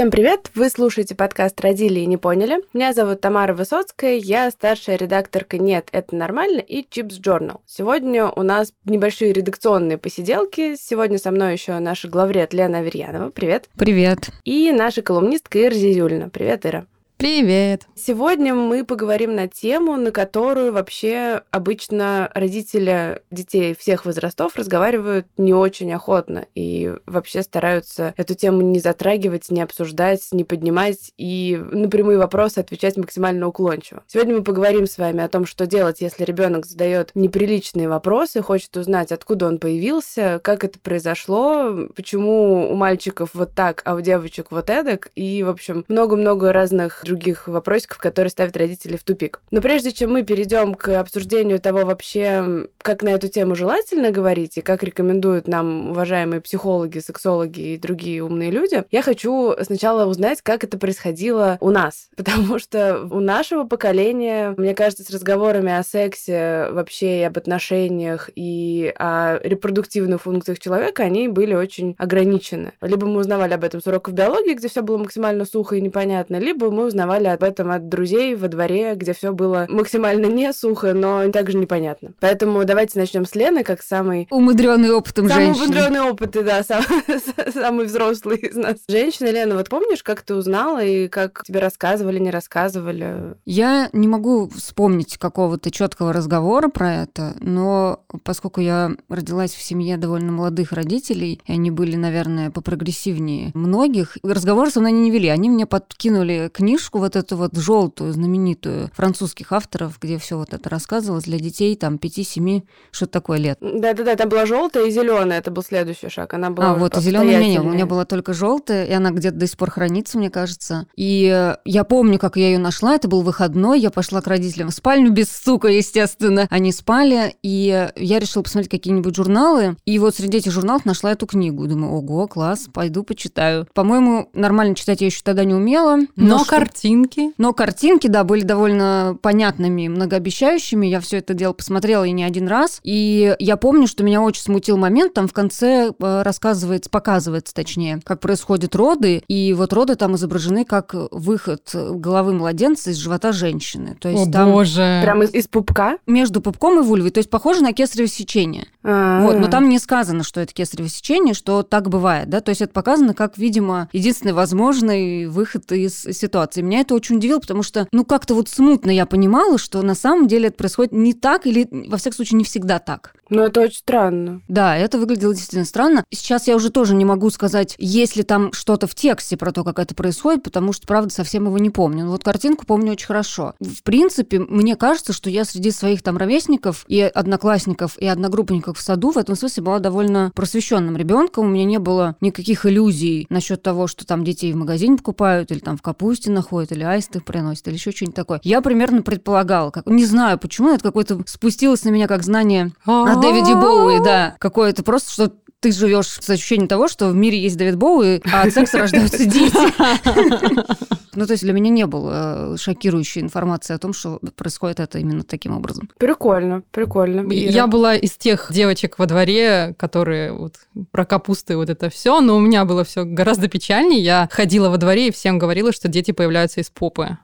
Всем привет! Вы слушаете подкаст «Родили и не поняли». Меня зовут Тамара Высоцкая, я старшая редакторка «Нет, это нормально» и Chips Journal. Сегодня у нас небольшие редакционные посиделки. Сегодня со мной еще наша главред Лена Аверьянова. Привет! Привет! И наша колумнистка Ира Зизюльна. Привет, Ира! Привет! Сегодня мы поговорим на тему, на которую вообще обычно родители детей всех возрастов разговаривают не очень охотно и вообще стараются эту тему не затрагивать, не обсуждать, не поднимать и на прямые вопросы отвечать максимально уклончиво. Сегодня мы поговорим с вами о том, что делать, если ребенок задает неприличные вопросы, хочет узнать, откуда он появился, как это произошло, почему у мальчиков вот так, а у девочек вот эдак, и, в общем, много-много разных других вопросиков, которые ставят родители в тупик. Но прежде чем мы перейдем к обсуждению того вообще, как на эту тему желательно говорить и как рекомендуют нам уважаемые психологи, сексологи и другие умные люди, я хочу сначала узнать, как это происходило у нас. Потому что у нашего поколения, мне кажется, с разговорами о сексе вообще и об отношениях и о репродуктивных функциях человека, они были очень ограничены. Либо мы узнавали об этом с уроков биологии, где все было максимально сухо и непонятно, либо мы узнавали узнавали об этом от друзей во дворе, где все было максимально не сухо, но также непонятно. Поэтому давайте начнем с Лены, как самый... Умудренный опытом самый женщины. умудренный опыт, да, сам, самый взрослый из нас. Женщина, Лена, вот помнишь, как ты узнала и как тебе рассказывали, не рассказывали? Я не могу вспомнить какого-то четкого разговора про это, но поскольку я родилась в семье довольно молодых родителей, и они были, наверное, попрогрессивнее многих, разговор со мной не вели. Они мне подкинули книжку книжку вот эту вот желтую, знаменитую, французских авторов, где все вот это рассказывалось для детей, там, 5-7, что такое лет. Да-да-да, там была желтая и зеленая, это был следующий шаг. Она была а, вот, зеленая у меня не было, у меня была только желтая, и она где-то до сих пор хранится, мне кажется. И я помню, как я ее нашла, это был выходной, я пошла к родителям в спальню без стука, естественно. Они спали, и я решила посмотреть какие-нибудь журналы, и вот среди этих журналов нашла эту книгу. Думаю, ого, класс, пойду почитаю. По-моему, нормально читать я еще тогда не умела. Но, но картинки. Но картинки, да, были довольно понятными, многообещающими. Я все это дело посмотрела и не один раз. И я помню, что меня очень смутил момент, там в конце э, рассказывается, показывается точнее, как происходят роды. И вот роды там изображены как выход головы младенца из живота женщины. То есть О, там боже. Прямо из, из пупка? Между пупком и вульвой. То есть похоже на кесарево сечение. А-а-а. Вот, но там не сказано, что это кесарево сечение, что так бывает, да. То есть это показано как, видимо, единственный возможный выход из ситуации меня это очень удивило, потому что, ну, как-то вот смутно я понимала, что на самом деле это происходит не так или, во всяком случае, не всегда так. Ну, это очень странно. Да, это выглядело действительно странно. Сейчас я уже тоже не могу сказать, есть ли там что-то в тексте про то, как это происходит, потому что, правда, совсем его не помню. Но вот картинку помню очень хорошо. В принципе, мне кажется, что я среди своих там ровесников и одноклассников и одногруппников в саду в этом смысле была довольно просвещенным ребенком. У меня не было никаких иллюзий насчет того, что там детей в магазине покупают или там в капусте находят, или аисты приносят, или еще что-нибудь такое. Я примерно предполагала, как... не знаю почему, это какое-то спустилось на меня как знание Дэвиде Боуи, да. Какое-то просто, что ты живешь с ощущением того, что в мире есть Дэвид Боуи, а от секса рождаются дети. Ну, то есть для меня не было э, шокирующей информации о том, что происходит это именно таким образом. Прикольно, прикольно. Я была из тех девочек во дворе, которые вот про капусты вот это все, но у меня было все гораздо печальнее. Я ходила во дворе и всем говорила, что дети появляются из попы.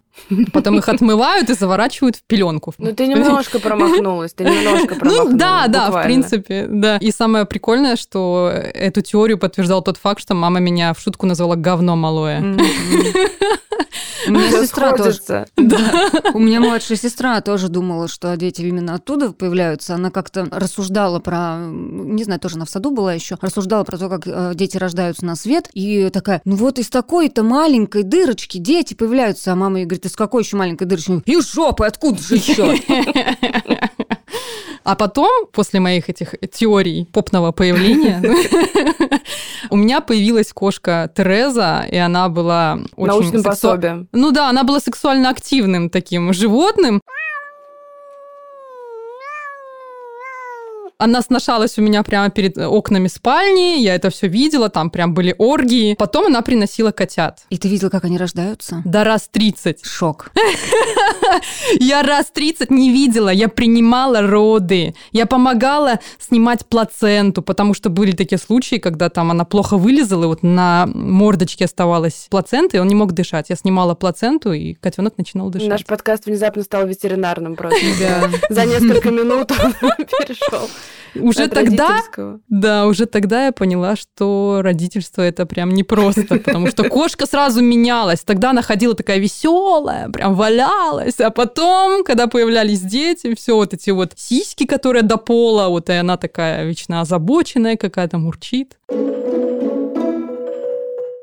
Потом их отмывают и заворачивают в пеленку. Ну, ты немножко промахнулась, ты немножко ну промахнулась. Ну, да, да, в принципе, да. И самое прикольное, что эту теорию подтверждал тот факт, что мама меня в шутку назвала говно малое. У меня сестра тоже. Да. У меня младшая сестра тоже думала, что дети именно оттуда появляются. Она как-то рассуждала про, не знаю, тоже она в саду была еще, рассуждала про то, как э, дети рождаются на свет. И такая, ну вот из такой-то маленькой дырочки дети появляются. А мама ей говорит, из какой еще маленькой дырочки? Из жопы, откуда же еще? А потом, после моих этих теорий попного появления, у меня появилась кошка Тереза, и она была очень... Научным пособием. Ну да, она была сексуально активным таким животным. Она сношалась у меня прямо перед окнами спальни, я это все видела, там прям были оргии. Потом она приносила котят. И ты видела, как они рождаются? Да раз 30. Шок. Я раз 30 не видела, я принимала роды. Я помогала снимать плаценту, потому что были такие случаи, когда там она плохо вылезала, и вот на мордочке оставалась плацента, и он не мог дышать. Я снимала плаценту, и котенок начинал дышать. Наш подкаст внезапно стал ветеринарным просто. За несколько минут он перешел. Уже тогда, да, уже тогда я поняла, что родительство это прям непросто, потому что кошка сразу менялась. Тогда она ходила такая веселая, прям валялась, а потом, когда появлялись дети, все вот эти вот сиськи, которые до пола, вот и она такая вечно озабоченная какая-то, мурчит.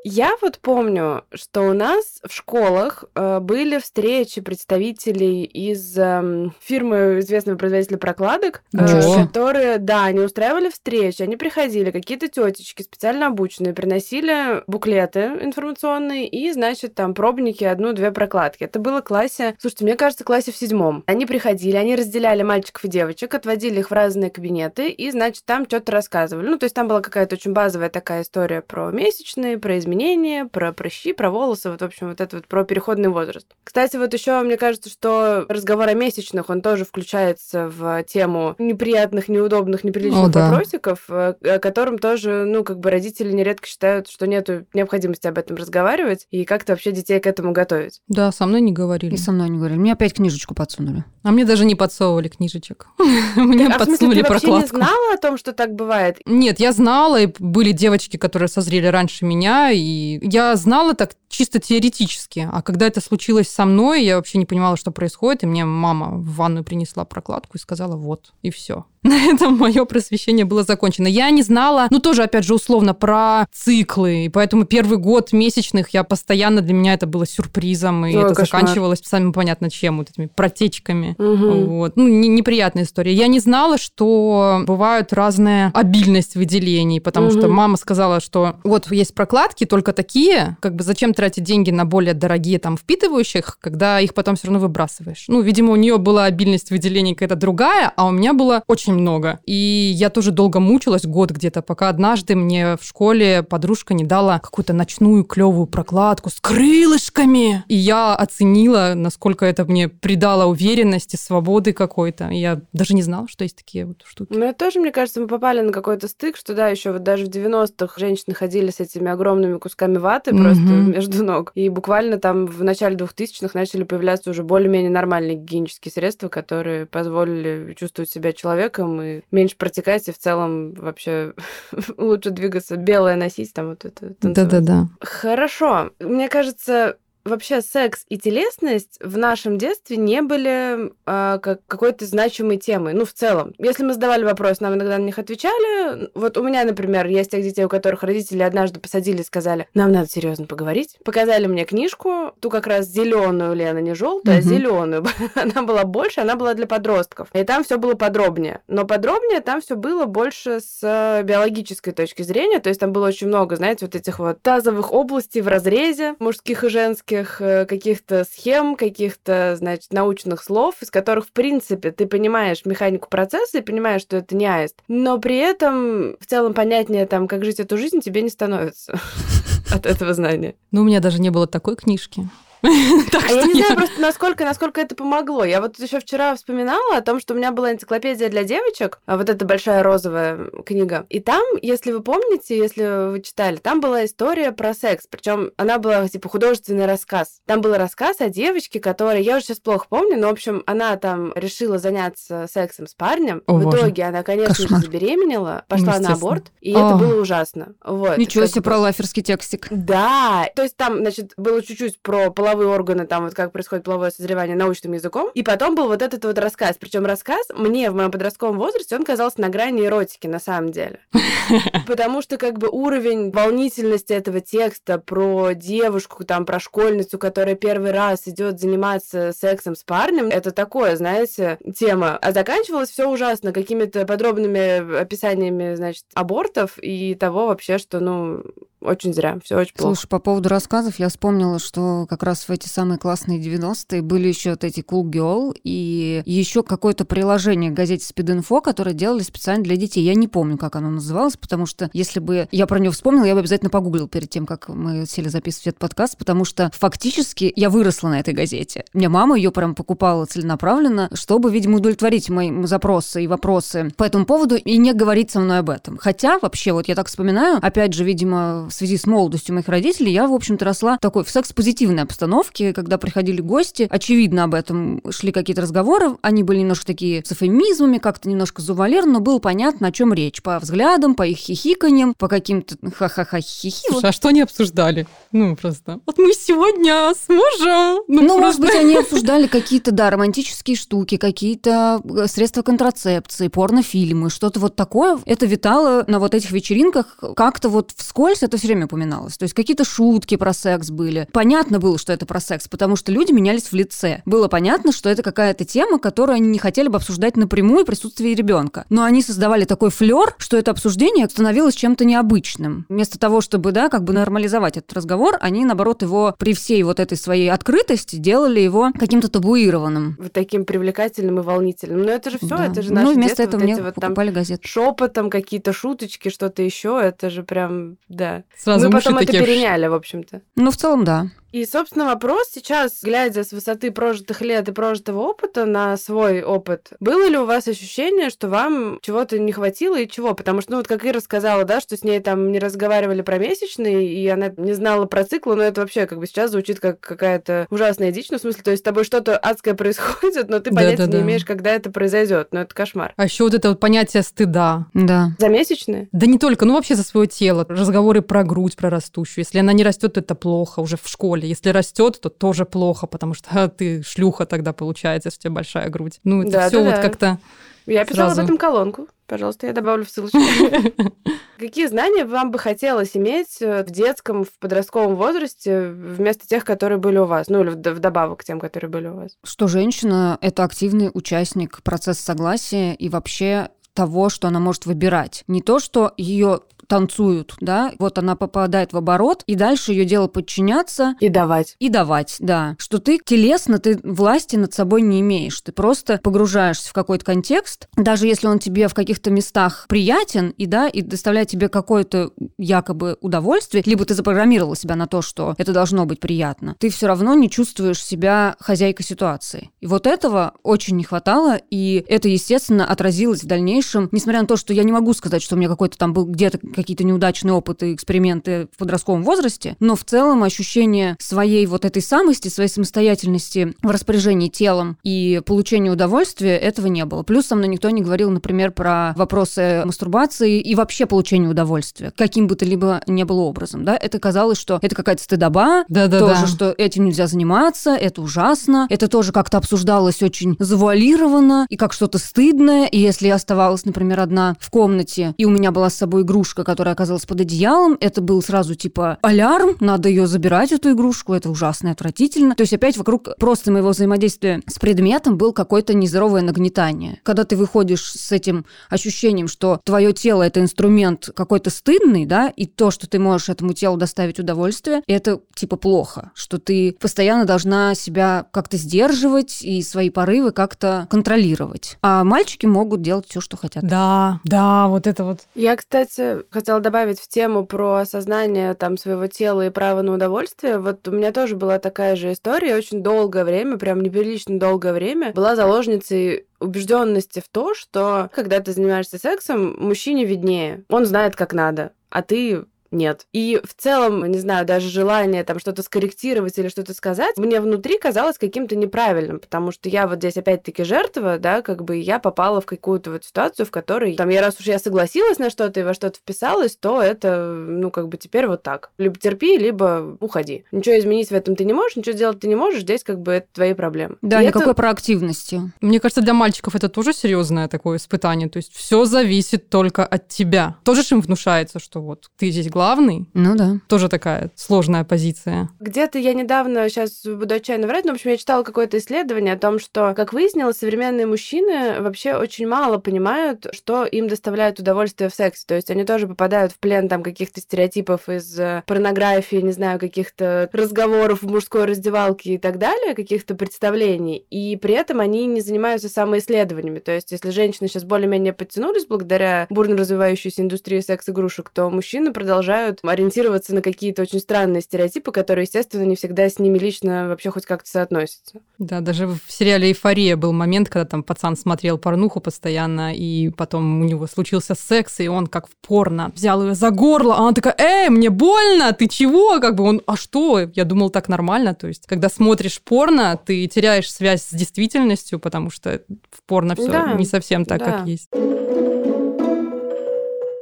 Я вот помню, что у нас в школах э, были встречи представителей из э, фирмы известного производителя прокладок, э, которые, да, они устраивали встречи, они приходили, какие-то тетечки специально обученные, приносили буклеты информационные и, значит, там пробники одну-две прокладки. Это было в классе, слушайте, мне кажется, в классе в седьмом. Они приходили, они разделяли мальчиков и девочек, отводили их в разные кабинеты и, значит, там что-то рассказывали. Ну, то есть там была какая-то очень базовая такая история про месячные, про изменения изменения, про прыщи, про волосы, вот, в общем, вот это вот про переходный возраст. Кстати, вот еще мне кажется, что разговор о месячных, он тоже включается в тему неприятных, неудобных, неприличных о, да. вопросиков, э, о котором тоже, ну, как бы родители нередко считают, что нет необходимости об этом разговаривать и как-то вообще детей к этому готовить. Да, со мной не говорили. И со мной не говорили. Мне опять книжечку подсунули. А мне даже не подсовывали книжечек. Мне а подсунули прокладку. ты вообще не знала о том, что так бывает? Нет, я знала, и были девочки, которые созрели раньше меня, и я знала так чисто теоретически. А когда это случилось со мной, я вообще не понимала, что происходит, и мне мама в ванную принесла прокладку и сказала вот, и все. На этом мое просвещение было закончено. Я не знала, ну тоже, опять же, условно, про циклы, и поэтому первый год месячных я постоянно, для меня это было сюрпризом, и Ой, это кошмар. заканчивалось, сами понятно чем, вот этими протечками. Угу. Вот. Ну, не, неприятная история. Я не знала, что бывают разная обильность выделений, потому угу. что мама сказала, что вот есть прокладки, только такие, как бы зачем тратить деньги на более дорогие там впитывающих, когда их потом все равно выбрасываешь. Ну, видимо, у нее была обильность выделений какая-то другая, а у меня было очень много. И я тоже долго мучилась, год где-то, пока однажды мне в школе подружка не дала какую-то ночную клевую прокладку с крылышками. И я оценила, насколько это мне придало уверенности, свободы какой-то. Я даже не знала, что есть такие вот штуки. Ну, это тоже, мне кажется, мы попали на какой-то стык, что да, еще вот даже в 90-х женщины ходили с этими огромными кусками ваты mm-hmm. просто между ног. И буквально там в начале 2000-х начали появляться уже более-менее нормальные гигиенические средства, которые позволили чувствовать себя человеком, и меньше протекать, и в целом вообще лучше двигаться, белое носить, там вот это. Да-да-да. Хорошо. Мне кажется, вообще секс и телесность в нашем детстве не были э, как какой-то значимой темой. Ну, в целом. Если мы задавали вопрос, нам иногда на них отвечали. Вот у меня, например, есть тех детей, у которых родители однажды посадили и сказали, нам надо серьезно поговорить. Показали мне книжку, ту как раз зеленую, Лена, не желтую, угу. а зеленую. она была больше, она была для подростков. И там все было подробнее. Но подробнее там все было больше с биологической точки зрения. То есть там было очень много, знаете, вот этих вот тазовых областей в разрезе мужских и женских всяких э, каких-то схем, каких-то, значит, научных слов, из которых, в принципе, ты понимаешь механику процесса и понимаешь, что это не аист. Но при этом в целом понятнее, там, как жить эту жизнь, тебе не становится от этого знания. Ну, у меня даже не было такой книжки. а я не знаю просто, насколько, насколько это помогло. Я вот еще вчера вспоминала о том, что у меня была энциклопедия для девочек, а вот эта большая розовая книга. И там, если вы помните, если вы читали, там была история про секс. Причем она была типа художественный рассказ. Там был рассказ о девочке, которая, я уже сейчас плохо помню, но, в общем, она там решила заняться сексом с парнем. О, в итоге боже. она, конечно Кошмар. же, забеременела, пошла на аборт, и О. это было ужасно. Вот. Ничего себе про лаферский текстик. Да. То есть там, значит, было чуть-чуть про половую половые органы, там вот как происходит половое созревание научным языком. И потом был вот этот вот рассказ. Причем рассказ мне в моем подростковом возрасте, он казался на грани эротики на самом деле. Потому что как бы уровень волнительности этого текста про девушку, там, про школьницу, которая первый раз идет заниматься сексом с парнем, это такое, знаете, тема. А заканчивалось все ужасно какими-то подробными описаниями, значит, абортов и того вообще, что, ну, очень зря, все очень плохо. Слушай, по поводу рассказов я вспомнила, что как раз в эти самые классные 90-е были еще вот эти Cool Girl и еще какое-то приложение к газете Speed Info, которое делали специально для детей. Я не помню, как оно называлось, потому что если бы я про него вспомнила, я бы обязательно погуглил перед тем, как мы сели записывать этот подкаст, потому что фактически я выросла на этой газете. У меня мама ее прям покупала целенаправленно, чтобы, видимо, удовлетворить мои запросы и вопросы по этому поводу и не говорить со мной об этом. Хотя, вообще, вот я так вспоминаю, опять же, видимо, в связи с молодостью моих родителей, я, в общем-то, росла такой в секс-позитивной обстановке, когда приходили гости, очевидно, об этом шли какие-то разговоры, они были немножко такие с эфемизмами, как-то немножко зувалер, но было понятно, о чем речь, по взглядам, по их хихиканьям, по каким-то ха-ха-ха хихи. Слушай, а что они обсуждали? Ну, просто. Вот мы сегодня с мужем. Ну, ну может быть, они обсуждали какие-то, да, романтические штуки, какие-то э, средства контрацепции, порнофильмы, что-то вот такое. Это витало на вот этих вечеринках как-то вот вскользь это все время упоминалось. То есть какие-то шутки про секс были. Понятно было, что это про секс, потому что люди менялись в лице. Было понятно, что это какая-то тема, которую они не хотели бы обсуждать напрямую в присутствии ребенка. Но они создавали такой флер, что это обсуждение становилось чем-то необычным. Вместо того, чтобы, да, как бы нормализовать этот разговор, они, наоборот, его при всей вот этой своей открытости делали его каким-то табуированным. Вот таким привлекательным и волнительным. Но это же все, да. это же наше Ну, вместо детство, этого вот мне вот покупали там газеты. Шепотом какие-то шуточки, что-то еще, это же прям, да. Сразу Мы потом это переняли, в общем-то. Ну, в целом, да. И, собственно, вопрос сейчас, глядя с высоты прожитых лет и прожитого опыта на свой опыт, было ли у вас ощущение, что вам чего-то не хватило и чего? Потому что, ну, вот как Ира сказала, да, что с ней там не разговаривали про месячные, и она не знала про циклы, но это вообще как бы сейчас звучит как какая-то ужасная дичь, ну, в смысле, то есть с тобой что-то адское происходит, но ты да, понятия да, не да. имеешь, когда это произойдет, но это кошмар. А еще вот это вот понятие стыда. Да. За месячные? Да не только, ну, вообще за свое тело. Разговоры про грудь, про растущую. Если она не растет, то это плохо уже в школе деле. Если растет, то тоже плохо, потому что а, ты шлюха тогда получается, если у тебя большая грудь. Ну, это да, все да, вот да. как-то я писала сразу... об этом колонку. Пожалуйста, я добавлю в ссылочку. Какие знания вам бы хотелось иметь э, в детском, в подростковом возрасте вместо тех, которые были у вас? Ну, или вдобавок к тем, которые были у вас? Что женщина — это активный участник процесса согласия и вообще того, что она может выбирать. Не то, что ее танцуют, да, вот она попадает в оборот, и дальше ее дело подчиняться. И давать. И давать, да. Что ты телесно, ты власти над собой не имеешь. Ты просто погружаешься в какой-то контекст, даже если он тебе в каких-то местах приятен, и да, и доставляет тебе какое-то якобы удовольствие, либо ты запрограммировала себя на то, что это должно быть приятно, ты все равно не чувствуешь себя хозяйкой ситуации. И вот этого очень не хватало, и это, естественно, отразилось в дальнейшем, несмотря на то, что я не могу сказать, что у меня какой-то там был где-то какие-то неудачные опыты, эксперименты в подростковом возрасте, но в целом ощущение своей вот этой самости, своей самостоятельности в распоряжении телом и получении удовольствия этого не было. Плюс со мной никто не говорил, например, про вопросы мастурбации и вообще получения удовольствия, каким бы то либо не было образом, да, это казалось, что это какая-то стыдоба, да, да, тоже, да. что этим нельзя заниматься, это ужасно, это тоже как-то обсуждалось очень завуалированно и как что-то стыдное, и если я оставалась, например, одна в комнате, и у меня была с собой игрушка, которая оказалась под одеялом. Это был сразу типа алярм, надо ее забирать, эту игрушку, это ужасно и отвратительно. То есть опять вокруг просто моего взаимодействия с предметом был какое-то нездоровое нагнетание. Когда ты выходишь с этим ощущением, что твое тело это инструмент какой-то стыдный, да, и то, что ты можешь этому телу доставить удовольствие, это типа плохо, что ты постоянно должна себя как-то сдерживать и свои порывы как-то контролировать. А мальчики могут делать все, что хотят. Да, да, вот это вот. Я, кстати, хотела добавить в тему про осознание там своего тела и права на удовольствие. Вот у меня тоже была такая же история. Очень долгое время, прям неприлично долгое время, была заложницей убежденности в то, что когда ты занимаешься сексом, мужчине виднее. Он знает, как надо, а ты нет. И в целом, не знаю, даже желание там что-то скорректировать или что-то сказать, мне внутри казалось каким-то неправильным, потому что я вот здесь опять-таки жертва, да, как бы я попала в какую-то вот ситуацию, в которой там я раз уж я согласилась на что-то и во что-то вписалась, то это, ну, как бы теперь вот так. Либо терпи, либо уходи. Ничего изменить в этом ты не можешь, ничего сделать ты не можешь, здесь как бы это твои проблемы. Да, и никакой это... проактивности. Мне кажется, для мальчиков это тоже серьезное такое испытание, то есть все зависит только от тебя. Тоже им внушается, что вот ты здесь главный главный. Ну да. Тоже такая сложная позиция. Где-то я недавно, сейчас буду отчаянно врать, но, в общем, я читала какое-то исследование о том, что, как выяснилось, современные мужчины вообще очень мало понимают, что им доставляет удовольствие в сексе. То есть они тоже попадают в плен там каких-то стереотипов из э, порнографии, не знаю, каких-то разговоров в мужской раздевалке и так далее, каких-то представлений. И при этом они не занимаются самоисследованиями. То есть если женщины сейчас более-менее подтянулись благодаря бурно развивающейся индустрии секс-игрушек, то мужчины продолжают ориентироваться на какие-то очень странные стереотипы, которые, естественно, не всегда с ними лично вообще хоть как-то соотносятся. Да, даже в сериале «Эйфория» был момент, когда там пацан смотрел порнуху постоянно, и потом у него случился секс, и он как в порно взял ее за горло, а она такая, эй, мне больно, ты чего? Как бы он, а что? Я думал, так нормально. То есть, когда смотришь порно, ты теряешь связь с действительностью, потому что в порно все Да, не совсем так, да. как есть.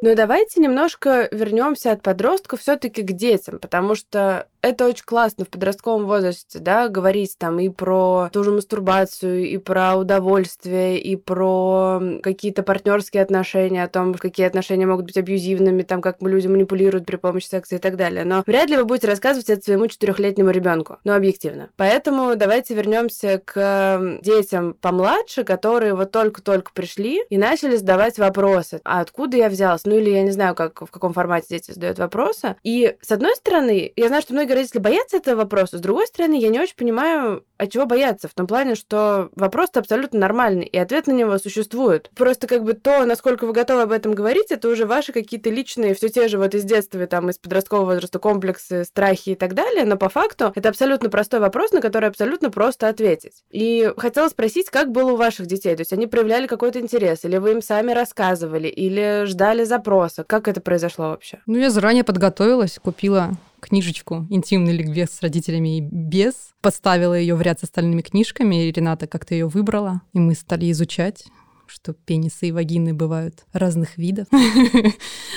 Но давайте немножко вернемся от подростков все-таки к детям, потому что это очень классно в подростковом возрасте, да, говорить там и про ту же мастурбацию, и про удовольствие, и про какие-то партнерские отношения, о том, какие отношения могут быть абьюзивными, там, как люди манипулируют при помощи секса и так далее. Но вряд ли вы будете рассказывать это своему четырехлетнему ребенку, ну, объективно. Поэтому давайте вернемся к детям помладше, которые вот только-только пришли и начали задавать вопросы. А откуда я взялась? Ну, или я не знаю, как, в каком формате дети задают вопросы. И, с одной стороны, я знаю, что многие родители боятся этого вопроса, с другой стороны, я не очень понимаю, от чего бояться, в том плане, что вопрос абсолютно нормальный, и ответ на него существует. Просто как бы то, насколько вы готовы об этом говорить, это уже ваши какие-то личные, все те же вот из детства, там, из подросткового возраста комплексы, страхи и так далее, но по факту это абсолютно простой вопрос, на который абсолютно просто ответить. И хотела спросить, как было у ваших детей? То есть они проявляли какой-то интерес, или вы им сами рассказывали, или ждали запроса? Как это произошло вообще? Ну, я заранее подготовилась, купила книжечку «Интимный ликбез с родителями и без», поставила ее в ряд с остальными книжками, и Рената как-то ее выбрала, и мы стали изучать что пенисы и вагины бывают разных видов.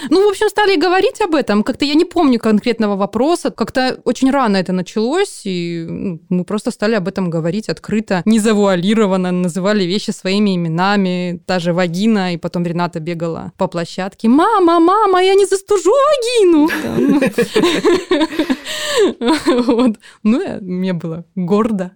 Ну, в общем, стали говорить об этом. Как-то я не помню конкретного вопроса. Как-то очень рано это началось, и ну, мы просто стали об этом говорить открыто, незавуалированно, называли вещи своими именами, даже вагина, и потом Рената бегала по площадке. «Мама, мама, я не застужу вагину!» Вот. Ну, я- мне было гордо.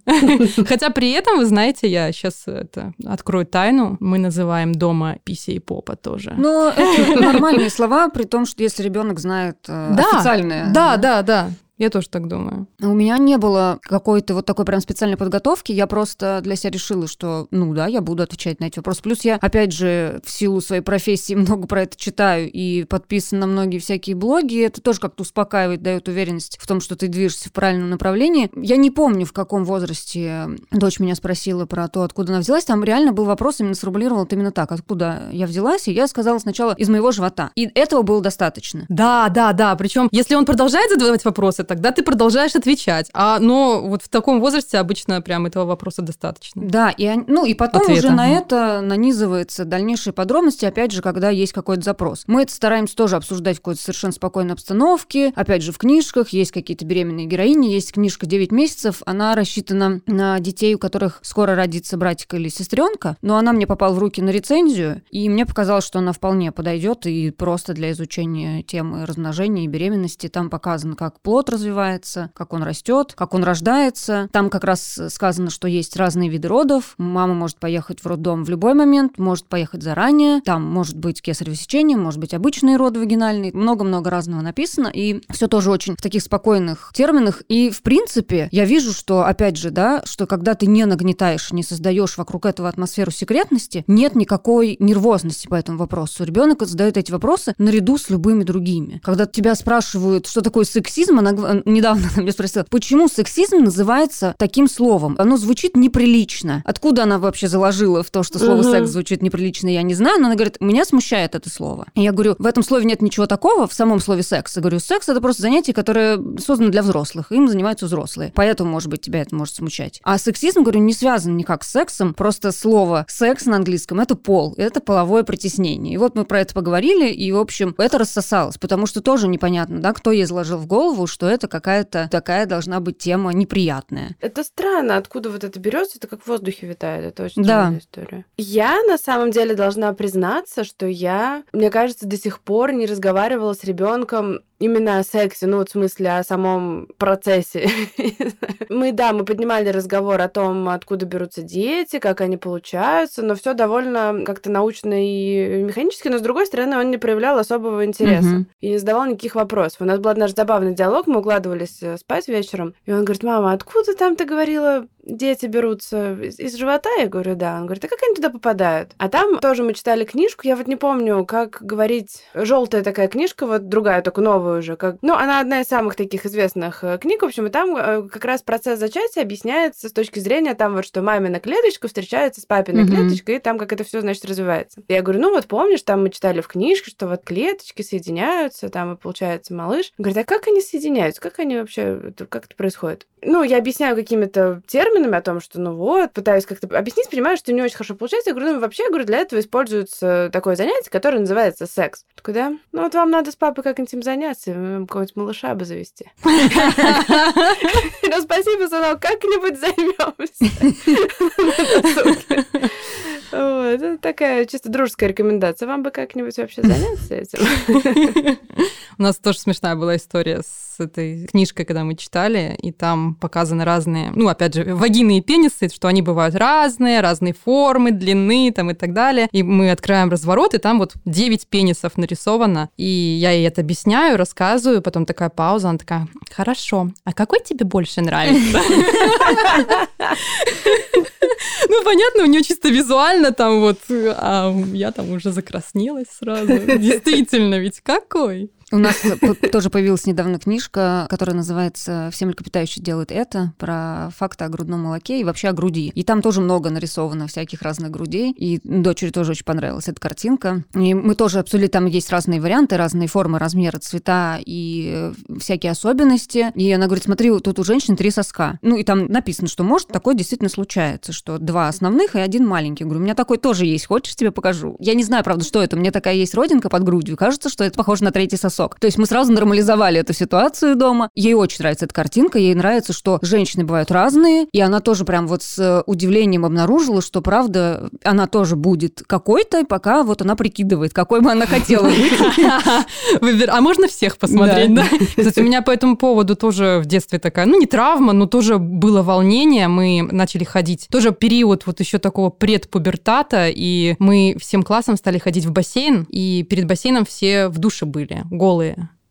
Хотя при этом, вы знаете, я сейчас это открою тайну. Мы называем дома пися и попа тоже. Но это нормальные слова, при том, что если ребенок знает э, Да, официальные. Да, да, да. Я тоже так думаю. У меня не было какой-то вот такой прям специальной подготовки. Я просто для себя решила, что, ну да, я буду отвечать на эти вопросы. Плюс я, опять же, в силу своей профессии много про это читаю и подписана на многие всякие блоги. Это тоже как-то успокаивает, дает уверенность в том, что ты движешься в правильном направлении. Я не помню, в каком возрасте дочь меня спросила про то, откуда она взялась. Там реально был вопрос, именно сформулировал это именно так, откуда я взялась. И я сказала сначала из моего живота. И этого было достаточно. Да, да, да. Причем, если он продолжает задавать вопросы, тогда ты продолжаешь отвечать. А, но вот в таком возрасте обычно прям этого вопроса достаточно. Да, и, они- ну, и потом Ответа. уже на это нанизывается дальнейшие подробности, опять же, когда есть какой-то запрос. Мы это стараемся тоже обсуждать в какой-то совершенно спокойной обстановке. Опять же, в книжках есть какие-то беременные героини, есть книжка «9 месяцев», она рассчитана на детей, у которых скоро родится братик или сестренка, но она мне попала в руки на рецензию, и мне показалось, что она вполне подойдет и просто для изучения темы размножения и беременности. Там показано, как плод развивается, как он растет, как он рождается. Там как раз сказано, что есть разные виды родов. Мама может поехать в роддом в любой момент, может поехать заранее. Там может быть кесарево сечение, может быть обычные роды вагинальные. Много-много разного написано. И все тоже очень в таких спокойных терминах. И, в принципе, я вижу, что, опять же, да, что когда ты не нагнетаешь, не создаешь вокруг этого атмосферу секретности, нет никакой нервозности по этому вопросу. Ребенок задает эти вопросы наряду с любыми другими. Когда тебя спрашивают, что такое сексизм, она недавно она меня спросила, почему сексизм называется таким словом? Оно звучит неприлично. Откуда она вообще заложила в то, что слово Мгм. секс звучит неприлично, я не знаю, но она говорит, меня смущает это слово. И я говорю, в этом слове нет ничего такого, в самом слове секс. Я говорю, секс это просто занятие, которое создано для взрослых, им занимаются взрослые. Поэтому, может быть, тебя это может смущать. А сексизм, говорю, не связан никак с сексом, просто слово секс на английском это пол, это половое притеснение. И вот мы про это поговорили, и, в общем, это рассосалось, потому что тоже непонятно, да, кто ей заложил в голову, что это какая-то такая должна быть тема неприятная. Это странно, откуда вот это берется, это как в воздухе витает. Это очень Да. странная история. Я на самом деле должна признаться, что я, мне кажется, до сих пор не разговаривала с ребенком именно о сексе, ну, вот в смысле о самом процессе. мы, да, мы поднимали разговор о том, откуда берутся дети, как они получаются, но все довольно как-то научно и механически, но, с другой стороны, он не проявлял особого интереса и не задавал никаких вопросов. У нас был наш забавный диалог, мы укладывались э, спать вечером, и он говорит, мама, откуда там ты говорила дети берутся из живота? Я говорю, да. Он говорит, а как они туда попадают? А там тоже мы читали книжку, я вот не помню, как говорить, желтая такая книжка, вот другая, только новая уже. Как... Ну, она одна из самых таких известных э, книг, в общем, и там э, как раз процесс зачатия объясняется с точки зрения там вот, что мамина клеточка встречается с папиной mm-hmm. клеточкой, и там как это все значит, развивается. Я говорю, ну вот помнишь, там мы читали в книжке, что вот клеточки соединяются, там и получается малыш. Он говорит, а как они соединяются? Как они вообще, как это происходит? Ну, я объясняю какими-то терминами, терминами о том, что ну вот, пытаюсь как-то объяснить, понимаю, что не очень хорошо получается. Я говорю, ну вообще, я говорю, для этого используется такое занятие, которое называется секс. Такой, да? Ну вот вам надо с папой как-нибудь им заняться, какого-нибудь малыша бы завести. Ну спасибо, сынок, как-нибудь займемся. Это такая чисто дружеская рекомендация. Вам бы как-нибудь вообще заняться этим? У нас тоже смешная была история с этой книжкой, когда мы читали, и там показаны разные, ну, опять же, вагины и пенисы, что они бывают разные, разные формы, длины там и так далее. И мы открываем разворот, и там вот 9 пенисов нарисовано. И я ей это объясняю, рассказываю, потом такая пауза, она такая, хорошо, а какой тебе больше нравится? Ну, понятно, у нее чисто визуально там вот, а я там уже закраснелась сразу. Действительно, ведь какой? У нас тоже появилась недавно книжка, которая называется «Все млекопитающие делают это», про факты о грудном молоке и вообще о груди. И там тоже много нарисовано всяких разных грудей. И дочери тоже очень понравилась эта картинка. И мы тоже обсудили, там есть разные варианты, разные формы, размеры, цвета и всякие особенности. И она говорит, смотри, тут у женщин три соска. Ну и там написано, что может такое действительно случается, что два основных и один маленький. Я говорю, у меня такой тоже есть, хочешь, тебе покажу? Я не знаю, правда, что это. У меня такая есть родинка под грудью. Кажется, что это похоже на третий сосок сосок. То есть мы сразу нормализовали эту ситуацию дома. Ей очень нравится эта картинка, ей нравится, что женщины бывают разные, и она тоже прям вот с удивлением обнаружила, что правда она тоже будет какой-то, пока вот она прикидывает, какой бы она хотела быть. А можно всех посмотреть, да? Кстати, у меня по этому поводу тоже в детстве такая, ну не травма, но тоже было волнение. Мы начали ходить, тоже период вот еще такого предпубертата, и мы всем классом стали ходить в бассейн, и перед бассейном все в душе были, голые.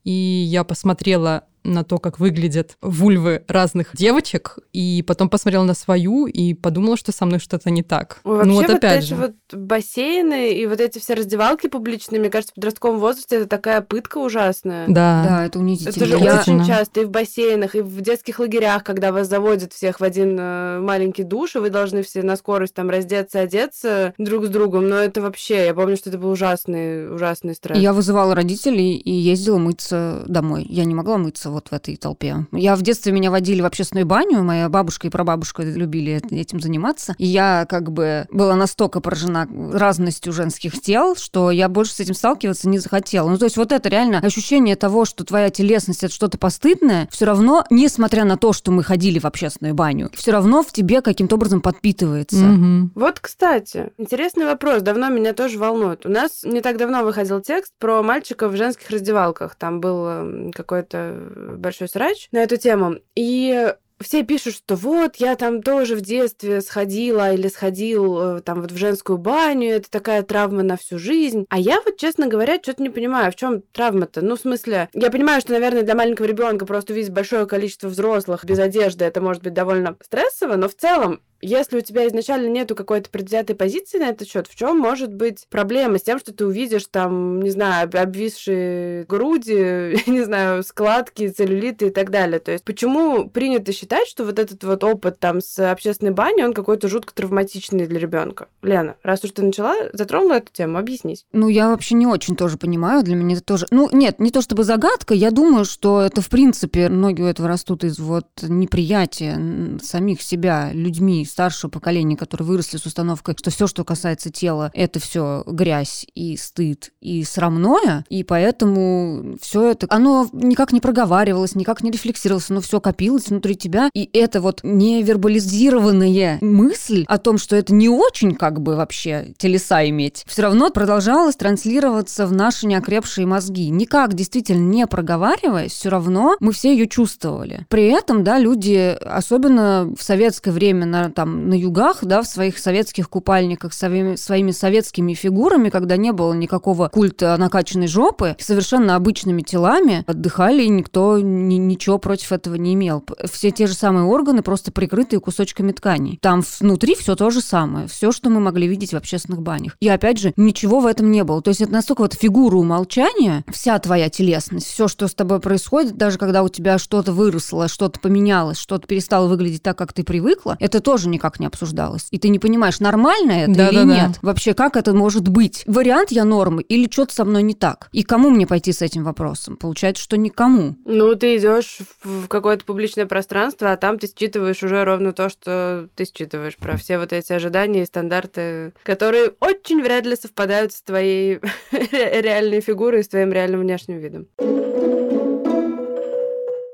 И я посмотрела на то, как выглядят вульвы разных девочек, и потом посмотрела на свою и подумала, что со мной что-то не так. Ой, ну вот, вот опять эти же. вот бассейны и вот эти все раздевалки публичные, мне кажется, в подростковом возрасте это такая пытка ужасная. Да. Да, это унизительно. Это же я... очень часто и в бассейнах, и в детских лагерях, когда вас заводят всех в один э, маленький душ, и вы должны все на скорость там раздеться, одеться друг с другом, но это вообще, я помню, что это был ужасный, ужасный стресс. Я вызывала родителей и ездила мыться домой. Я не могла мыться вот в этой толпе. Я в детстве меня водили в общественную баню, моя бабушка и прабабушка любили этим заниматься, и я как бы была настолько поражена разностью женских тел, что я больше с этим сталкиваться не захотела. Ну, то есть вот это реально ощущение того, что твоя телесность это что-то постыдное, все равно, несмотря на то, что мы ходили в общественную баню, все равно в тебе каким-то образом подпитывается. Угу. Вот, кстати, интересный вопрос, давно меня тоже волнует. У нас не так давно выходил текст про мальчиков в женских раздевалках. Там был эм, какой-то большой срач на эту тему. И все пишут, что вот, я там тоже в детстве сходила или сходил э, там вот в женскую баню, это такая травма на всю жизнь. А я вот, честно говоря, что-то не понимаю, в чем травма-то? Ну, в смысле, я понимаю, что, наверное, для маленького ребенка просто увидеть большое количество взрослых без одежды, это может быть довольно стрессово, но в целом если у тебя изначально нету какой-то предвзятой позиции на этот счет, в чем может быть проблема с тем, что ты увидишь там, не знаю, обвисшие груди, не знаю, складки, целлюлиты и так далее. То есть почему принято считать, что вот этот вот опыт там с общественной баней, он какой-то жутко травматичный для ребенка? Лена, раз уж ты начала, затронула эту тему, объяснись. Ну, я вообще не очень тоже понимаю, для меня это тоже... Ну, нет, не то чтобы загадка, я думаю, что это, в принципе, многие у этого растут из вот неприятия самих себя людьми старшего поколения, которые выросли с установкой, что все, что касается тела, это все грязь и стыд и срамное, и поэтому все это, оно никак не проговаривалось, никак не рефлексировалось, оно все копилось внутри тебя, и это вот невербализированная мысль о том, что это не очень как бы вообще телеса иметь, все равно продолжалось транслироваться в наши неокрепшие мозги. Никак действительно не проговариваясь, все равно мы все ее чувствовали. При этом, да, люди, особенно в советское время на, там, на югах, да, в своих советских купальниках, своими, своими советскими фигурами, когда не было никакого культа накачанной жопы, совершенно обычными телами отдыхали, и никто ни, ничего против этого не имел. Все те же самые органы, просто прикрытые кусочками тканей. Там внутри все то же самое, все, что мы могли видеть в общественных банях. И опять же, ничего в этом не было. То есть это настолько вот фигура умолчания, вся твоя телесность, все, что с тобой происходит, даже когда у тебя что-то выросло, что-то поменялось, что-то перестало выглядеть так, как ты привыкла, это тоже никак не обсуждалось. И ты не понимаешь, нормально это да, или да, нет. Да. Вообще, как это может быть? Вариант я нормы или что-то со мной не так? И кому мне пойти с этим вопросом? Получается, что никому. Ну, ты идешь в какое-то публичное пространство, а там ты считываешь уже ровно то, что ты считываешь про все вот эти ожидания и стандарты, которые очень вряд ли совпадают с твоей реальной фигурой, с твоим реальным внешним видом.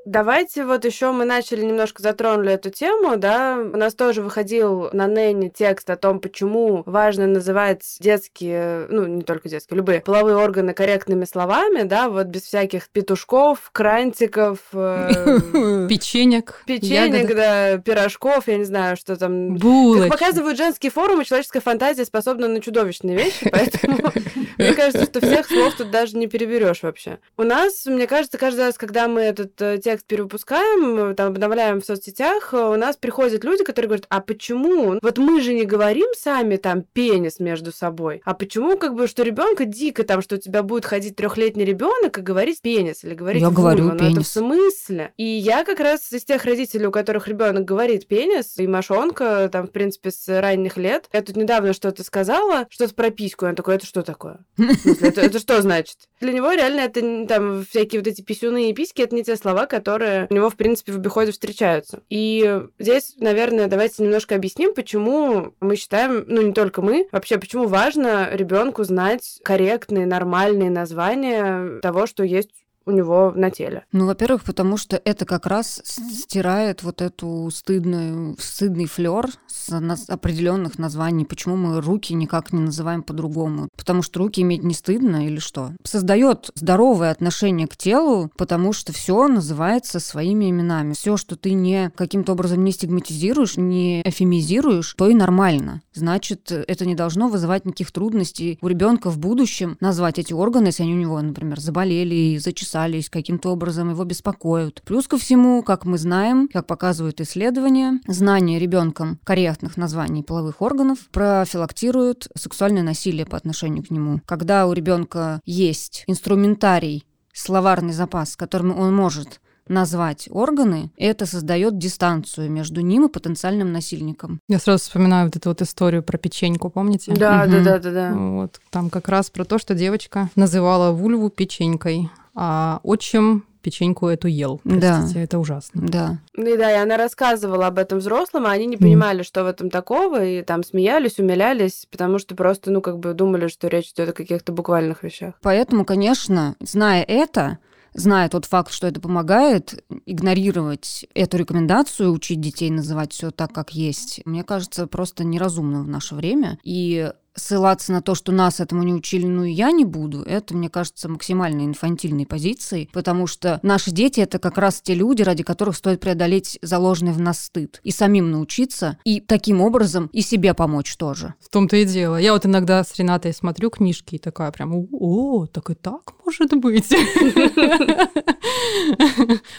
Давайте вот еще мы начали немножко затронули эту тему, да. У нас тоже выходил на Нэне текст о том, почему важно называть детские, ну, не только детские, любые половые органы корректными словами, да, вот без всяких петушков, крантиков, э, печенек, печенек, да, пирожков, я не знаю, что там. Булочки. Как показывают женские форумы, человеческая фантазия способна на чудовищные вещи, поэтому мне кажется, что всех слов тут даже не переберешь вообще. У нас, мне кажется, каждый раз, когда мы этот э, текст текст перевыпускаем, там, обновляем в соцсетях, э, у нас приходят люди, которые говорят, а почему? Вот мы же не говорим сами там пенис между собой, а почему как бы, что ребенка дико там, что у тебя будет ходить трехлетний ребенок и говорить пенис или говорить Я вульва, говорю ну, пенис. это в смысле? И я как раз из тех родителей, у которых ребенок говорит пенис, и Машонка там, в принципе, с ранних лет. Я тут недавно что-то сказала, что-то про письку, он такой, это что такое? Это, это что значит? Для него реально это там всякие вот эти писюны и письки, это не те слова, которые у него, в принципе, в обиходе встречаются. И здесь, наверное, давайте немножко объясним, почему мы считаем, ну не только мы, вообще, почему важно ребенку знать корректные, нормальные названия того, что есть у него на теле? Ну, во-первых, потому что это как раз стирает вот эту стыдную, стыдный флер с определенных названий. Почему мы руки никак не называем по-другому? Потому что руки иметь не стыдно или что? Создает здоровое отношение к телу, потому что все называется своими именами. Все, что ты не каким-то образом не стигматизируешь, не эфемизируешь, то и нормально. Значит, это не должно вызывать никаких трудностей у ребенка в будущем назвать эти органы, если они у него, например, заболели и зачесались записались, каким-то образом его беспокоят. Плюс ко всему, как мы знаем, как показывают исследования, знание ребенком корректных названий половых органов профилактирует сексуальное насилие по отношению к нему. Когда у ребенка есть инструментарий словарный запас, которым он может назвать органы, это создает дистанцию между ним и потенциальным насильником. Я сразу вспоминаю вот эту вот историю про печеньку, помните? Да, угу. да, да, да, да. Вот там как раз про то, что девочка называла вульву печенькой а отчим печеньку эту ел. Простите, да. это ужасно. Да. Ну и да, и она рассказывала об этом взрослым, а они не понимали, mm. что в этом такого, и там смеялись, умилялись, потому что просто, ну, как бы думали, что речь идет о каких-то буквальных вещах. Поэтому, конечно, зная это, зная тот факт, что это помогает, игнорировать эту рекомендацию, учить детей называть все так, как есть, мне кажется, просто неразумно в наше время. И ссылаться на то, что нас этому не учили, ну и я не буду, это, мне кажется, максимально инфантильной позицией, потому что наши дети — это как раз те люди, ради которых стоит преодолеть заложенный в нас стыд, и самим научиться, и таким образом и себе помочь тоже. В том-то и дело. Я вот иногда с Ренатой смотрю книжки и такая прям, о, так и так может быть.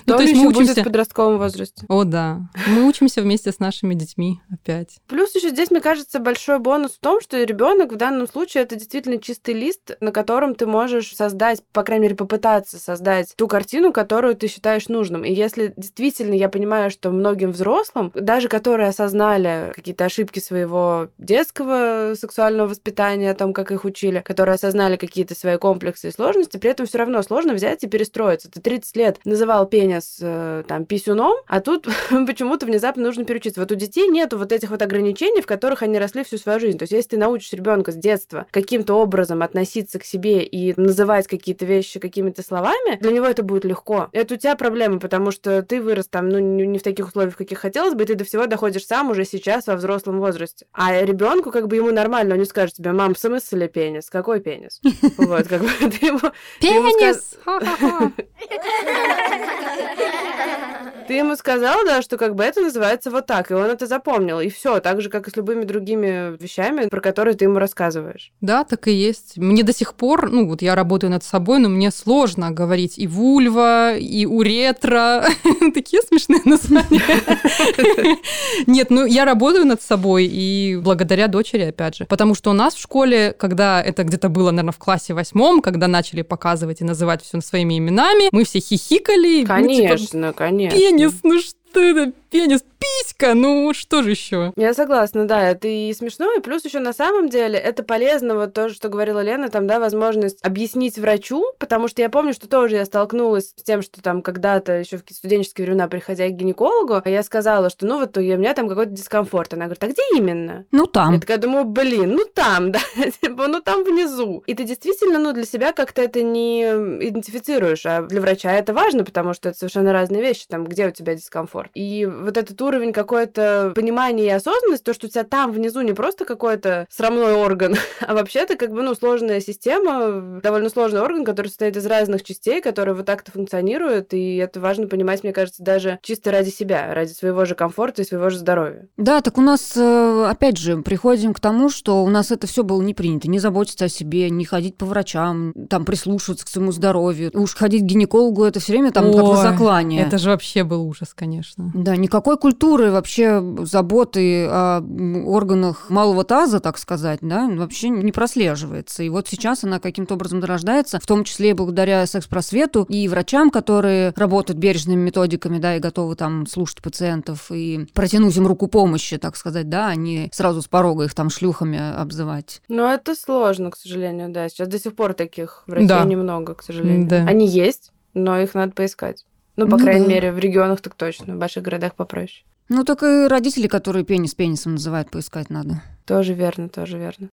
Ну, то есть мы учимся в подростковом возрасте. О, да. Мы учимся вместе с нашими детьми опять. Плюс еще здесь, мне кажется, большой бонус в том, что ребенок ребенок в данном случае это действительно чистый лист, на котором ты можешь создать, по крайней мере, попытаться создать ту картину, которую ты считаешь нужным. И если действительно я понимаю, что многим взрослым, даже которые осознали какие-то ошибки своего детского сексуального воспитания, о том, как их учили, которые осознали какие-то свои комплексы и сложности, при этом все равно сложно взять и перестроиться. Ты 30 лет называл пенис э, там писюном, а тут почему-то внезапно нужно переучиться. Вот у детей нету вот этих вот ограничений, в которых они росли всю свою жизнь. То есть если ты научишь ребенка с детства каким-то образом относиться к себе и называть какие-то вещи какими-то словами, для него это будет легко. Это у тебя проблема, потому что ты вырос там, ну, не в таких условиях, каких хотелось бы, и ты до всего доходишь сам уже сейчас во взрослом возрасте. А ребенку как бы ему нормально, он не скажет тебе, мам, в смысле пенис? Какой пенис? Вот, как бы ты ему... Пенис! Ты ему сказал, да, что как бы это называется вот так, и он это запомнил, и все, так же, как и с любыми другими вещами, про которые ты ему рассказываешь. Да, так и есть. Мне до сих пор, ну вот я работаю над собой, но мне сложно говорить и вульва, и уретра. Такие смешные названия. Нет, ну я работаю над собой, и благодаря дочери, опять же. Потому что у нас в школе, когда это где-то было, наверное, в классе восьмом, когда начали показывать и называть все своими именами, мы все хихикали. Конечно, ну, типа, конечно. Пенис, ну что это? Пенис, писька, ну что же еще? Я согласна, да, это и смешно, и плюс еще на самом деле это полезно, вот то, что говорила Лена, там, да, возможность объяснить врачу, потому что я помню, что тоже я столкнулась с тем, что там когда-то еще в студенческие времена, приходя к гинекологу, я сказала, что ну вот у меня там какой-то дискомфорт. Она говорит, а где именно? Ну там. Я такая думаю, блин, ну там, да, типа, ну там внизу. И ты действительно, ну для себя как-то это не идентифицируешь, а для врача это важно, потому что это совершенно разные вещи, там, где у тебя дискомфорт. И вот этот уровень какое-то понимание и осознанность, то, что у тебя там внизу не просто какой-то срамной орган, а вообще-то как бы, ну, сложная система, довольно сложный орган, который состоит из разных частей, которые вот так-то функционируют, и это важно понимать, мне кажется, даже чисто ради себя, ради своего же комфорта и своего же здоровья. Да, так у нас, э, опять же, приходим к тому, что у нас это все было не принято, не заботиться о себе, не ходить по врачам, там прислушиваться к своему здоровью. Уж ходить к гинекологу это все время там Ой, как на заклание. Это же вообще был ужас, конечно. Да, никакой культуры вообще заботы о органах малого таза, так сказать, да, вообще не прослеживается. И вот сейчас она каким-то образом дорождается, в том числе благодаря секс-просвету и врачам, которые работают бережными методиками, да, и готовы там слушать пациентов и протянуть им руку помощи, так сказать, да, а не сразу с порога их там шлюхами обзывать. Ну, это сложно, к сожалению, да. Сейчас до сих пор таких в России да. немного, к сожалению. Да. Они есть, но их надо поискать. Ну, по ну, крайней да. мере, в регионах так точно, в больших городах попроще. Ну, так и родители, которые пенис пенисом называют, поискать надо. Тоже верно, тоже верно.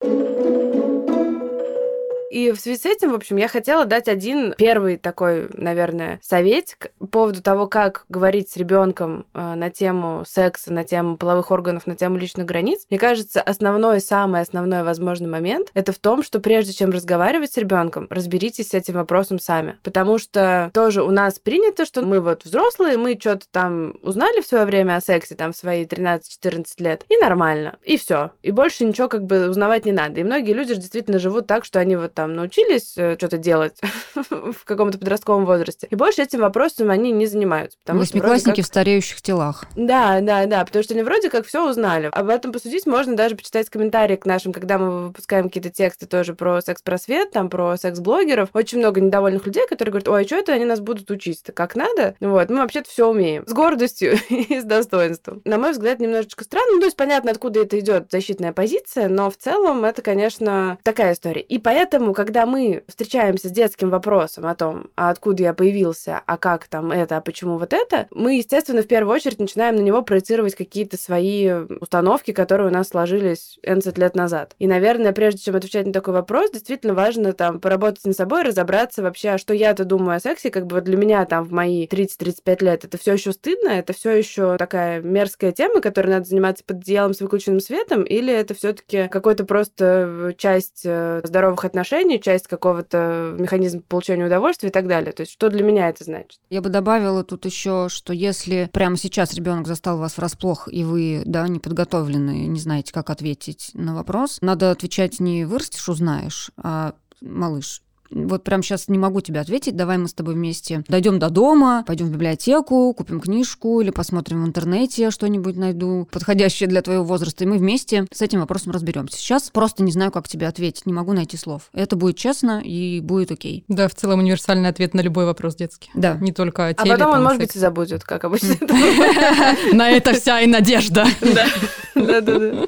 И в связи с этим, в общем, я хотела дать один первый такой, наверное, совет по поводу того, как говорить с ребенком э, на тему секса, на тему половых органов, на тему личных границ. Мне кажется, основной, самый основной возможный момент это в том, что прежде чем разговаривать с ребенком, разберитесь с этим вопросом сами. Потому что тоже у нас принято, что мы вот взрослые, мы что-то там узнали в свое время о сексе, там, в свои 13-14 лет, и нормально, и все. И больше ничего как бы узнавать не надо. И многие люди же действительно живут так, что они вот там там научились э, что-то делать в каком-то подростковом возрасте. И больше этим вопросом они не занимаются. Восьмиклассники как... в стареющих телах. Да, да, да, потому что они вроде как все узнали. Об этом посудить можно даже почитать комментарии к нашим, когда мы выпускаем какие-то тексты тоже про секс-просвет, там про секс-блогеров. Очень много недовольных людей, которые говорят, ой, а что это они нас будут учить-то? Как надо? Вот, мы вообще-то все умеем. С гордостью и с достоинством. На мой взгляд, немножечко странно. Ну, то есть понятно, откуда это идет защитная позиция, но в целом это, конечно, такая история. И поэтому когда мы встречаемся с детским вопросом о том, а откуда я появился, а как там это, а почему вот это, мы, естественно, в первую очередь начинаем на него проецировать какие-то свои установки, которые у нас сложились 11 лет назад. И, наверное, прежде чем отвечать на такой вопрос, действительно важно там поработать над собой, разобраться вообще, а что я-то думаю о сексе, как бы вот для меня там в мои 30-35 лет это все еще стыдно, это все еще такая мерзкая тема, которой надо заниматься под одеялом с выключенным светом, или это все-таки какой-то просто часть э, здоровых отношений, отношений, часть какого-то механизма получения удовольствия и так далее. То есть что для меня это значит? Я бы добавила тут еще, что если прямо сейчас ребенок застал вас врасплох, и вы, да, не подготовлены, не знаете, как ответить на вопрос, надо отвечать не «вырастешь, узнаешь», а «малыш, вот прям сейчас не могу тебе ответить. Давай мы с тобой вместе дойдем до дома, пойдем в библиотеку, купим книжку или посмотрим в интернете что-нибудь найду, подходящее для твоего возраста, и мы вместе с этим вопросом разберемся. Сейчас просто не знаю, как тебе ответить, не могу найти слов. Это будет честно и будет окей. Да, в целом универсальный ответ на любой вопрос детский. Да. Не только о теле. А потом он, может быть, и забудет, как обычно. На это вся и надежда. Да, да, да.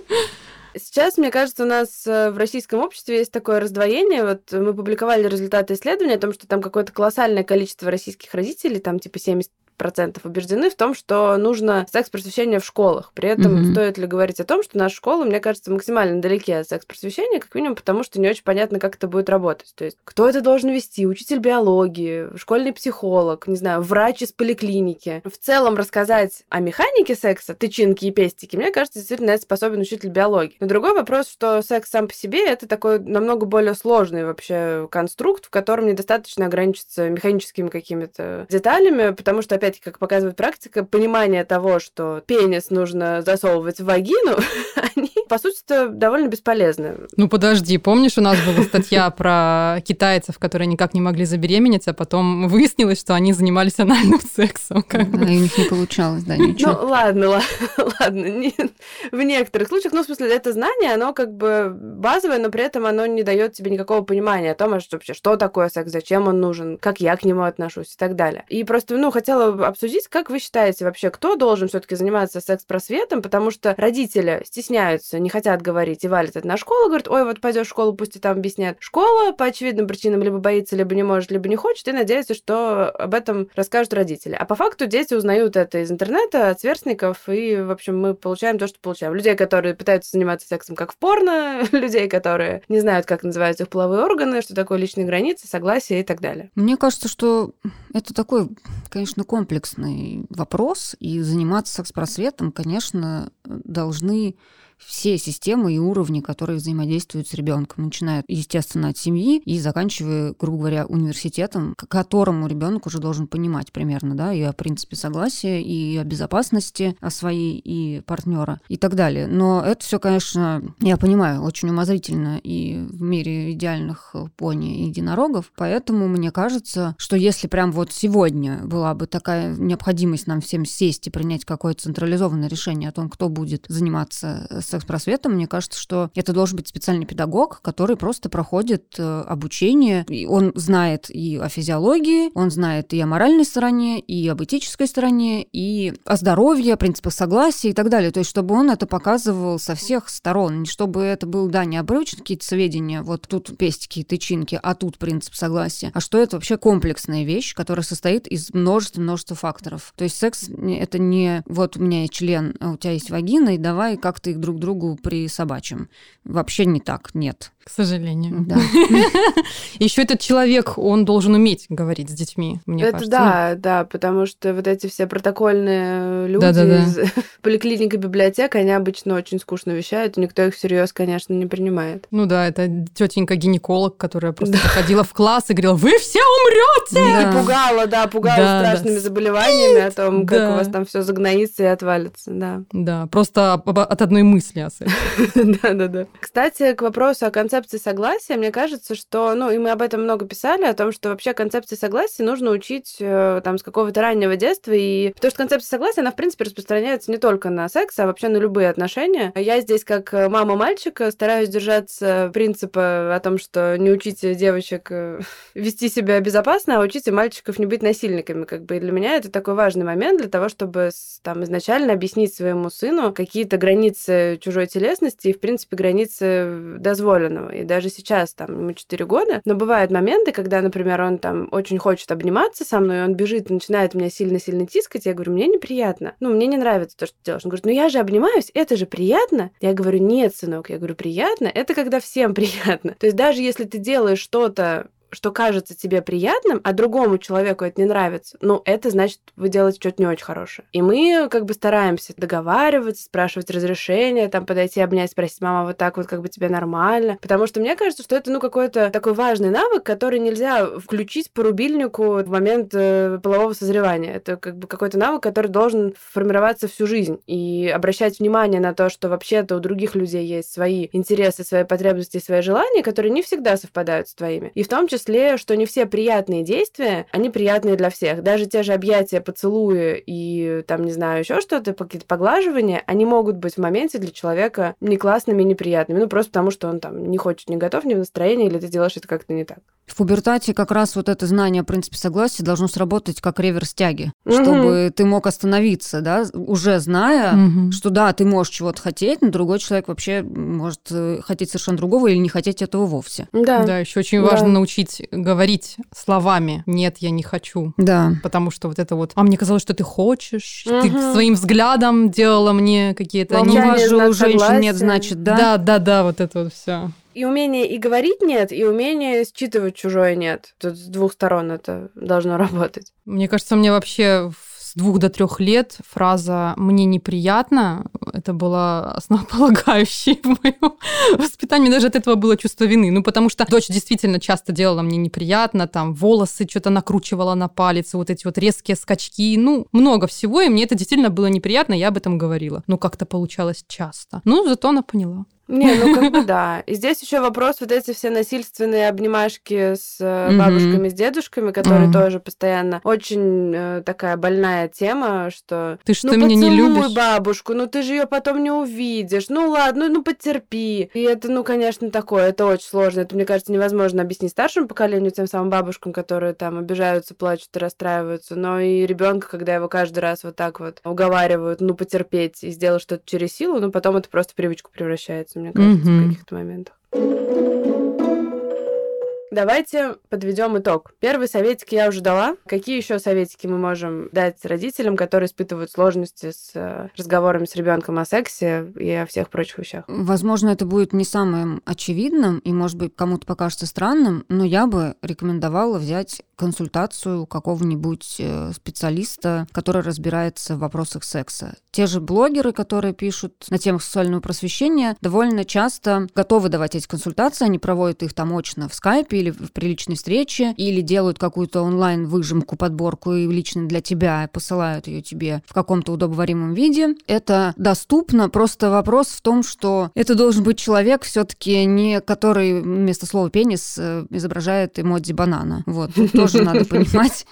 Сейчас, мне кажется, у нас э, в российском обществе есть такое раздвоение. Вот мы публиковали результаты исследования о том, что там какое-то колоссальное количество российских родителей, там типа 70 процентов убеждены в том, что нужно секс-просвещение в школах. При этом mm-hmm. стоит ли говорить о том, что наша школа, мне кажется, максимально далеки от секс-просвещения, как минимум потому, что не очень понятно, как это будет работать. То есть, кто это должен вести? Учитель биологии, школьный психолог, не знаю, врач из поликлиники. В целом рассказать о механике секса, тычинки и пестики, мне кажется, действительно это способен учитель биологии. Но другой вопрос, что секс сам по себе это такой намного более сложный вообще конструкт, в котором недостаточно ограничиться механическими какими-то деталями, потому что, опять опять как показывает практика, понимание того, что пенис нужно засовывать в вагину, они, по сути, довольно бесполезны. Ну, подожди, помнишь, у нас была статья про китайцев, которые никак не могли забеременеть, а потом выяснилось, что они занимались анальным сексом. Бы. Да, и у них не получалось, да, ничего. Ну, ладно, ладно, ладно. Не, в некоторых случаях, ну, в смысле, это знание, оно как бы базовое, но при этом оно не дает тебе никакого понимания о том, а что вообще, что такое секс, зачем он нужен, как я к нему отношусь и так далее. И просто, ну, хотела обсудить, как вы считаете вообще, кто должен все-таки заниматься секс-просветом, потому что родители стесняются, не хотят говорить и валят это на школу, говорят, ой, вот пойдешь в школу, пусть и там объяснят. Школа по очевидным причинам либо боится, либо не может, либо не хочет, и надеется, что об этом расскажут родители. А по факту дети узнают это из интернета, от сверстников, и, в общем, мы получаем то, что получаем. Людей, которые пытаются заниматься сексом как в порно, людей, которые не знают, как называются их половые органы, что такое личные границы, согласие и так далее. Мне кажется, что это такой, конечно, комплексный вопрос, и заниматься секс-просветом, конечно, должны все системы и уровни, которые взаимодействуют с ребенком, начиная, естественно, от семьи и заканчивая, грубо говоря, университетом, к которому ребенок уже должен понимать примерно, да, и о принципе согласия, и о безопасности о своей и партнера и так далее. Но это все, конечно, я понимаю, очень умозрительно и в мире идеальных пони и единорогов, поэтому мне кажется, что если прям вот сегодня была бы такая необходимость нам всем сесть и принять какое-то централизованное решение о том, кто будет заниматься секс-просветом, мне кажется, что это должен быть специальный педагог, который просто проходит э, обучение. И он знает и о физиологии, он знает и о моральной стороне, и об этической стороне, и о здоровье, о принципах согласия и так далее. То есть, чтобы он это показывал со всех сторон, чтобы это был, да, не обрывочно какие-то сведения, вот тут пестики тычинки, а тут принцип согласия, а что это вообще комплексная вещь, которая состоит из множества-множества факторов. То есть секс — это не вот у меня есть член, а у тебя есть вагина, и давай как-то их друг друг другу при собачьем. Вообще не так, нет. К сожалению. Да. Еще этот человек, он должен уметь говорить с детьми, мне Это кажется. да, ну. да, потому что вот эти все протокольные люди да, да, да. из поликлиника, библиотека, они обычно очень скучно вещают, и никто их всерьез, конечно, не принимает. Ну да, это тетенька гинеколог, которая просто да. ходила в класс и говорила: Вы все умрете! Да. И пугала, да, пугала да, страшными да. заболеваниями о том, как да. у вас там все загноится и отвалится, да. Да, просто от одной мысли о сексе. Да, да, да. Кстати, к вопросу о конце концепции согласия, мне кажется, что, ну, и мы об этом много писали, о том, что вообще концепции согласия нужно учить э, там с какого-то раннего детства, и потому что концепция согласия, она, в принципе, распространяется не только на секс, а вообще на любые отношения. Я здесь, как мама мальчика, стараюсь держаться принципа о том, что не учите девочек э, вести себя безопасно, а учите мальчиков не быть насильниками, как бы. И для меня это такой важный момент для того, чтобы там изначально объяснить своему сыну какие-то границы чужой телесности и, в принципе, границы дозволенного и даже сейчас, там, ему 4 года, но бывают моменты, когда, например, он там очень хочет обниматься со мной, он бежит начинает меня сильно-сильно тискать, я говорю, мне неприятно, ну, мне не нравится то, что ты делаешь. Он говорит, ну, я же обнимаюсь, это же приятно. Я говорю, нет, сынок, я говорю, приятно, это когда всем приятно. То есть даже если ты делаешь что-то что кажется тебе приятным, а другому человеку это не нравится, ну, это значит, вы делаете что-то не очень хорошее. И мы как бы стараемся договариваться, спрашивать разрешение, там подойти, обнять, спросить, мама, вот так вот как бы тебе нормально. Потому что мне кажется, что это, ну, какой-то такой важный навык, который нельзя включить по рубильнику в момент э, полового созревания. Это как бы какой-то навык, который должен формироваться всю жизнь. И обращать внимание на то, что вообще-то у других людей есть свои интересы, свои потребности, свои желания, которые не всегда совпадают с твоими. И в том числе числе, что не все приятные действия, они приятные для всех. Даже те же объятия, поцелуи и там, не знаю, еще что-то, какие-то поглаживания, они могут быть в моменте для человека не классными, неприятными. Ну, просто потому, что он там не хочет, не готов, не в настроении, или ты делаешь это как-то не так. В пубертате как раз вот это знание о принципе согласия должно сработать как реверс тяги, угу. чтобы ты мог остановиться, да, уже зная, угу. что да, ты можешь чего-то хотеть, но другой человек вообще может э, хотеть совершенно другого или не хотеть этого вовсе. Да, да еще очень важно да. научить говорить словами «нет, я не хочу». Да. Потому что вот это вот «а мне казалось, что ты хочешь», угу. ты своим взглядом делала мне какие-то... У вас же у женщин нет, значит, да? Да, да, да, вот это вот все. И умение и говорить нет, и умение считывать чужое нет. Тут с двух сторон это должно работать. Мне кажется, мне вообще двух до трех лет фраза «мне неприятно» это была основополагающей в моем воспитании. Даже от этого было чувство вины. Ну, потому что дочь действительно часто делала мне неприятно, там, волосы что-то накручивала на палец, вот эти вот резкие скачки, ну, много всего, и мне это действительно было неприятно, я об этом говорила. Ну, как-то получалось часто. Ну, зато она поняла. Не, ну как бы да. И здесь еще вопрос вот эти все насильственные обнимашки с mm-hmm. бабушками, с дедушками, которые тоже постоянно очень э, такая больная тема, что ты что ну, меня не любишь? бабушку, ну ты же ее потом не увидишь, ну ладно, ну, ну потерпи. И это, ну конечно, такое, это очень сложно. Это мне кажется невозможно объяснить старшему поколению, тем самым бабушкам, которые там обижаются, плачут и расстраиваются, но и ребенка, когда его каждый раз вот так вот уговаривают, ну потерпеть и сделать что-то через силу, ну потом это просто привычку превращается мне кажется, mm-hmm. в каких-то моментах. Давайте подведем итог. Первый советик я уже дала. Какие еще советики мы можем дать родителям, которые испытывают сложности с э, разговорами с ребенком о сексе и о всех прочих вещах? Возможно, это будет не самым очевидным и, может быть, кому-то покажется странным, но я бы рекомендовала взять консультацию у какого-нибудь э, специалиста, который разбирается в вопросах секса. Те же блогеры, которые пишут на тему сексуального просвещения, довольно часто готовы давать эти консультации, они проводят их там очно в скайпе или в приличной встрече, или делают какую-то онлайн-выжимку, подборку и лично для тебя посылают ее тебе в каком-то удобоваримом виде. Это доступно, просто вопрос в том, что это должен быть человек все-таки не который вместо слова пенис э, изображает эмодзи банана. Вот, тут тоже надо понимать,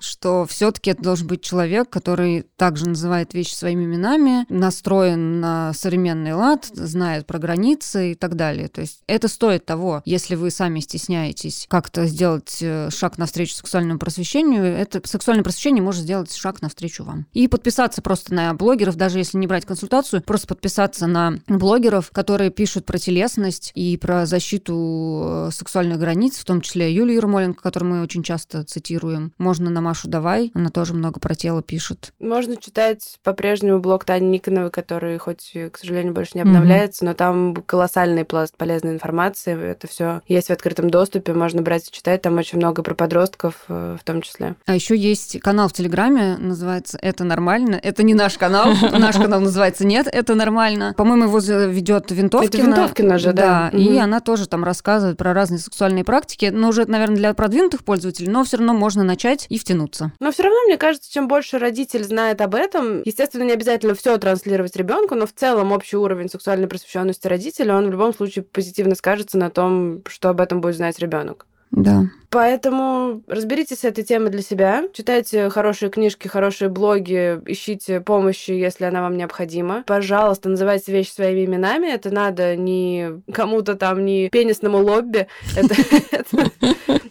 что все-таки это должен быть человек, который также называет вещи своими именами, настроен на современный лад, знает про границы и так далее. То есть это стоит того, если вы сами стесняетесь пытаетесь как-то сделать э, шаг навстречу сексуальному просвещению, это сексуальное просвещение может сделать шаг навстречу вам. И подписаться просто на блогеров, даже если не брать консультацию, просто подписаться на блогеров, которые пишут про телесность и про защиту э, сексуальных границ, в том числе Юлию Ермоленко, которую мы очень часто цитируем. Можно на Машу Давай, она тоже много про тело пишет. Можно читать по-прежнему блог Тани Никоновой, который хоть, к сожалению, больше не обновляется, mm-hmm. но там колоссальный пласт полезной информации. Это все есть в открытом доступе принципе, можно брать и читать. Там очень много про подростков э, в том числе. А еще есть канал в Телеграме, называется «Это нормально». Это не наш канал. Наш канал называется «Нет, это нормально». По-моему, его ведет Винтовкина. Это Винтовкина же, да. Да, и она тоже там рассказывает про разные сексуальные практики. Но уже, наверное, для продвинутых пользователей, но все равно можно начать и втянуться. Но все равно, мне кажется, чем больше родитель знает об этом, естественно, не обязательно все транслировать ребенку, но в целом общий уровень сексуальной просвещенности родителя, он в любом случае позитивно скажется на том, что об этом будет знать ребенок ребенок. Да. Поэтому разберитесь с этой темой для себя, читайте хорошие книжки, хорошие блоги, ищите помощи, если она вам необходима. Пожалуйста, называйте вещи своими именами. Это надо не кому-то там, не пенисному лобби.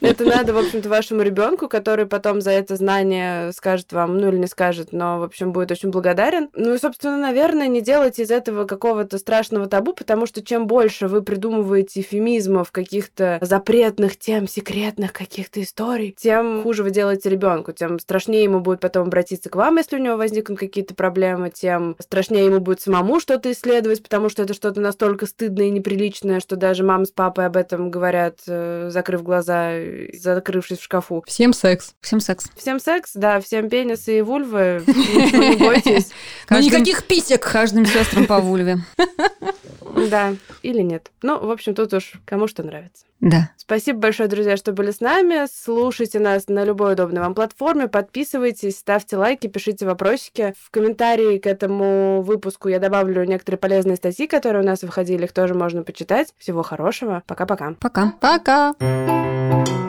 Это, надо, в общем-то, вашему ребенку, который потом за это знание скажет вам, ну или не скажет, но, в общем, будет очень благодарен. Ну и, собственно, наверное, не делайте из этого какого-то страшного табу, потому что чем больше вы придумываете эфемизмов, каких-то запретных тем, секретных каких-то историй, тем хуже вы делаете ребенку, тем страшнее ему будет потом обратиться к вам, если у него возникнут какие-то проблемы, тем страшнее ему будет самому что-то исследовать, потому что это что-то настолько стыдное и неприличное, что даже мама с папой об этом говорят, э, закрыв глаза, закрывшись в шкафу. Всем секс. Всем секс. Всем секс, да, всем пенисы и вульвы. Не бойтесь. Но никаких писек. Каждым сестрам по вульве. Да, или нет. Ну, в общем, тут уж кому что нравится. Да. Спасибо большое, друзья, что были с нами. Слушайте нас на любой удобной вам платформе. Подписывайтесь, ставьте лайки, пишите вопросики. В комментарии к этому выпуску я добавлю некоторые полезные статьи, которые у нас выходили. Их тоже можно почитать. Всего хорошего. Пока-пока. Пока. Пока. -пока. Пока.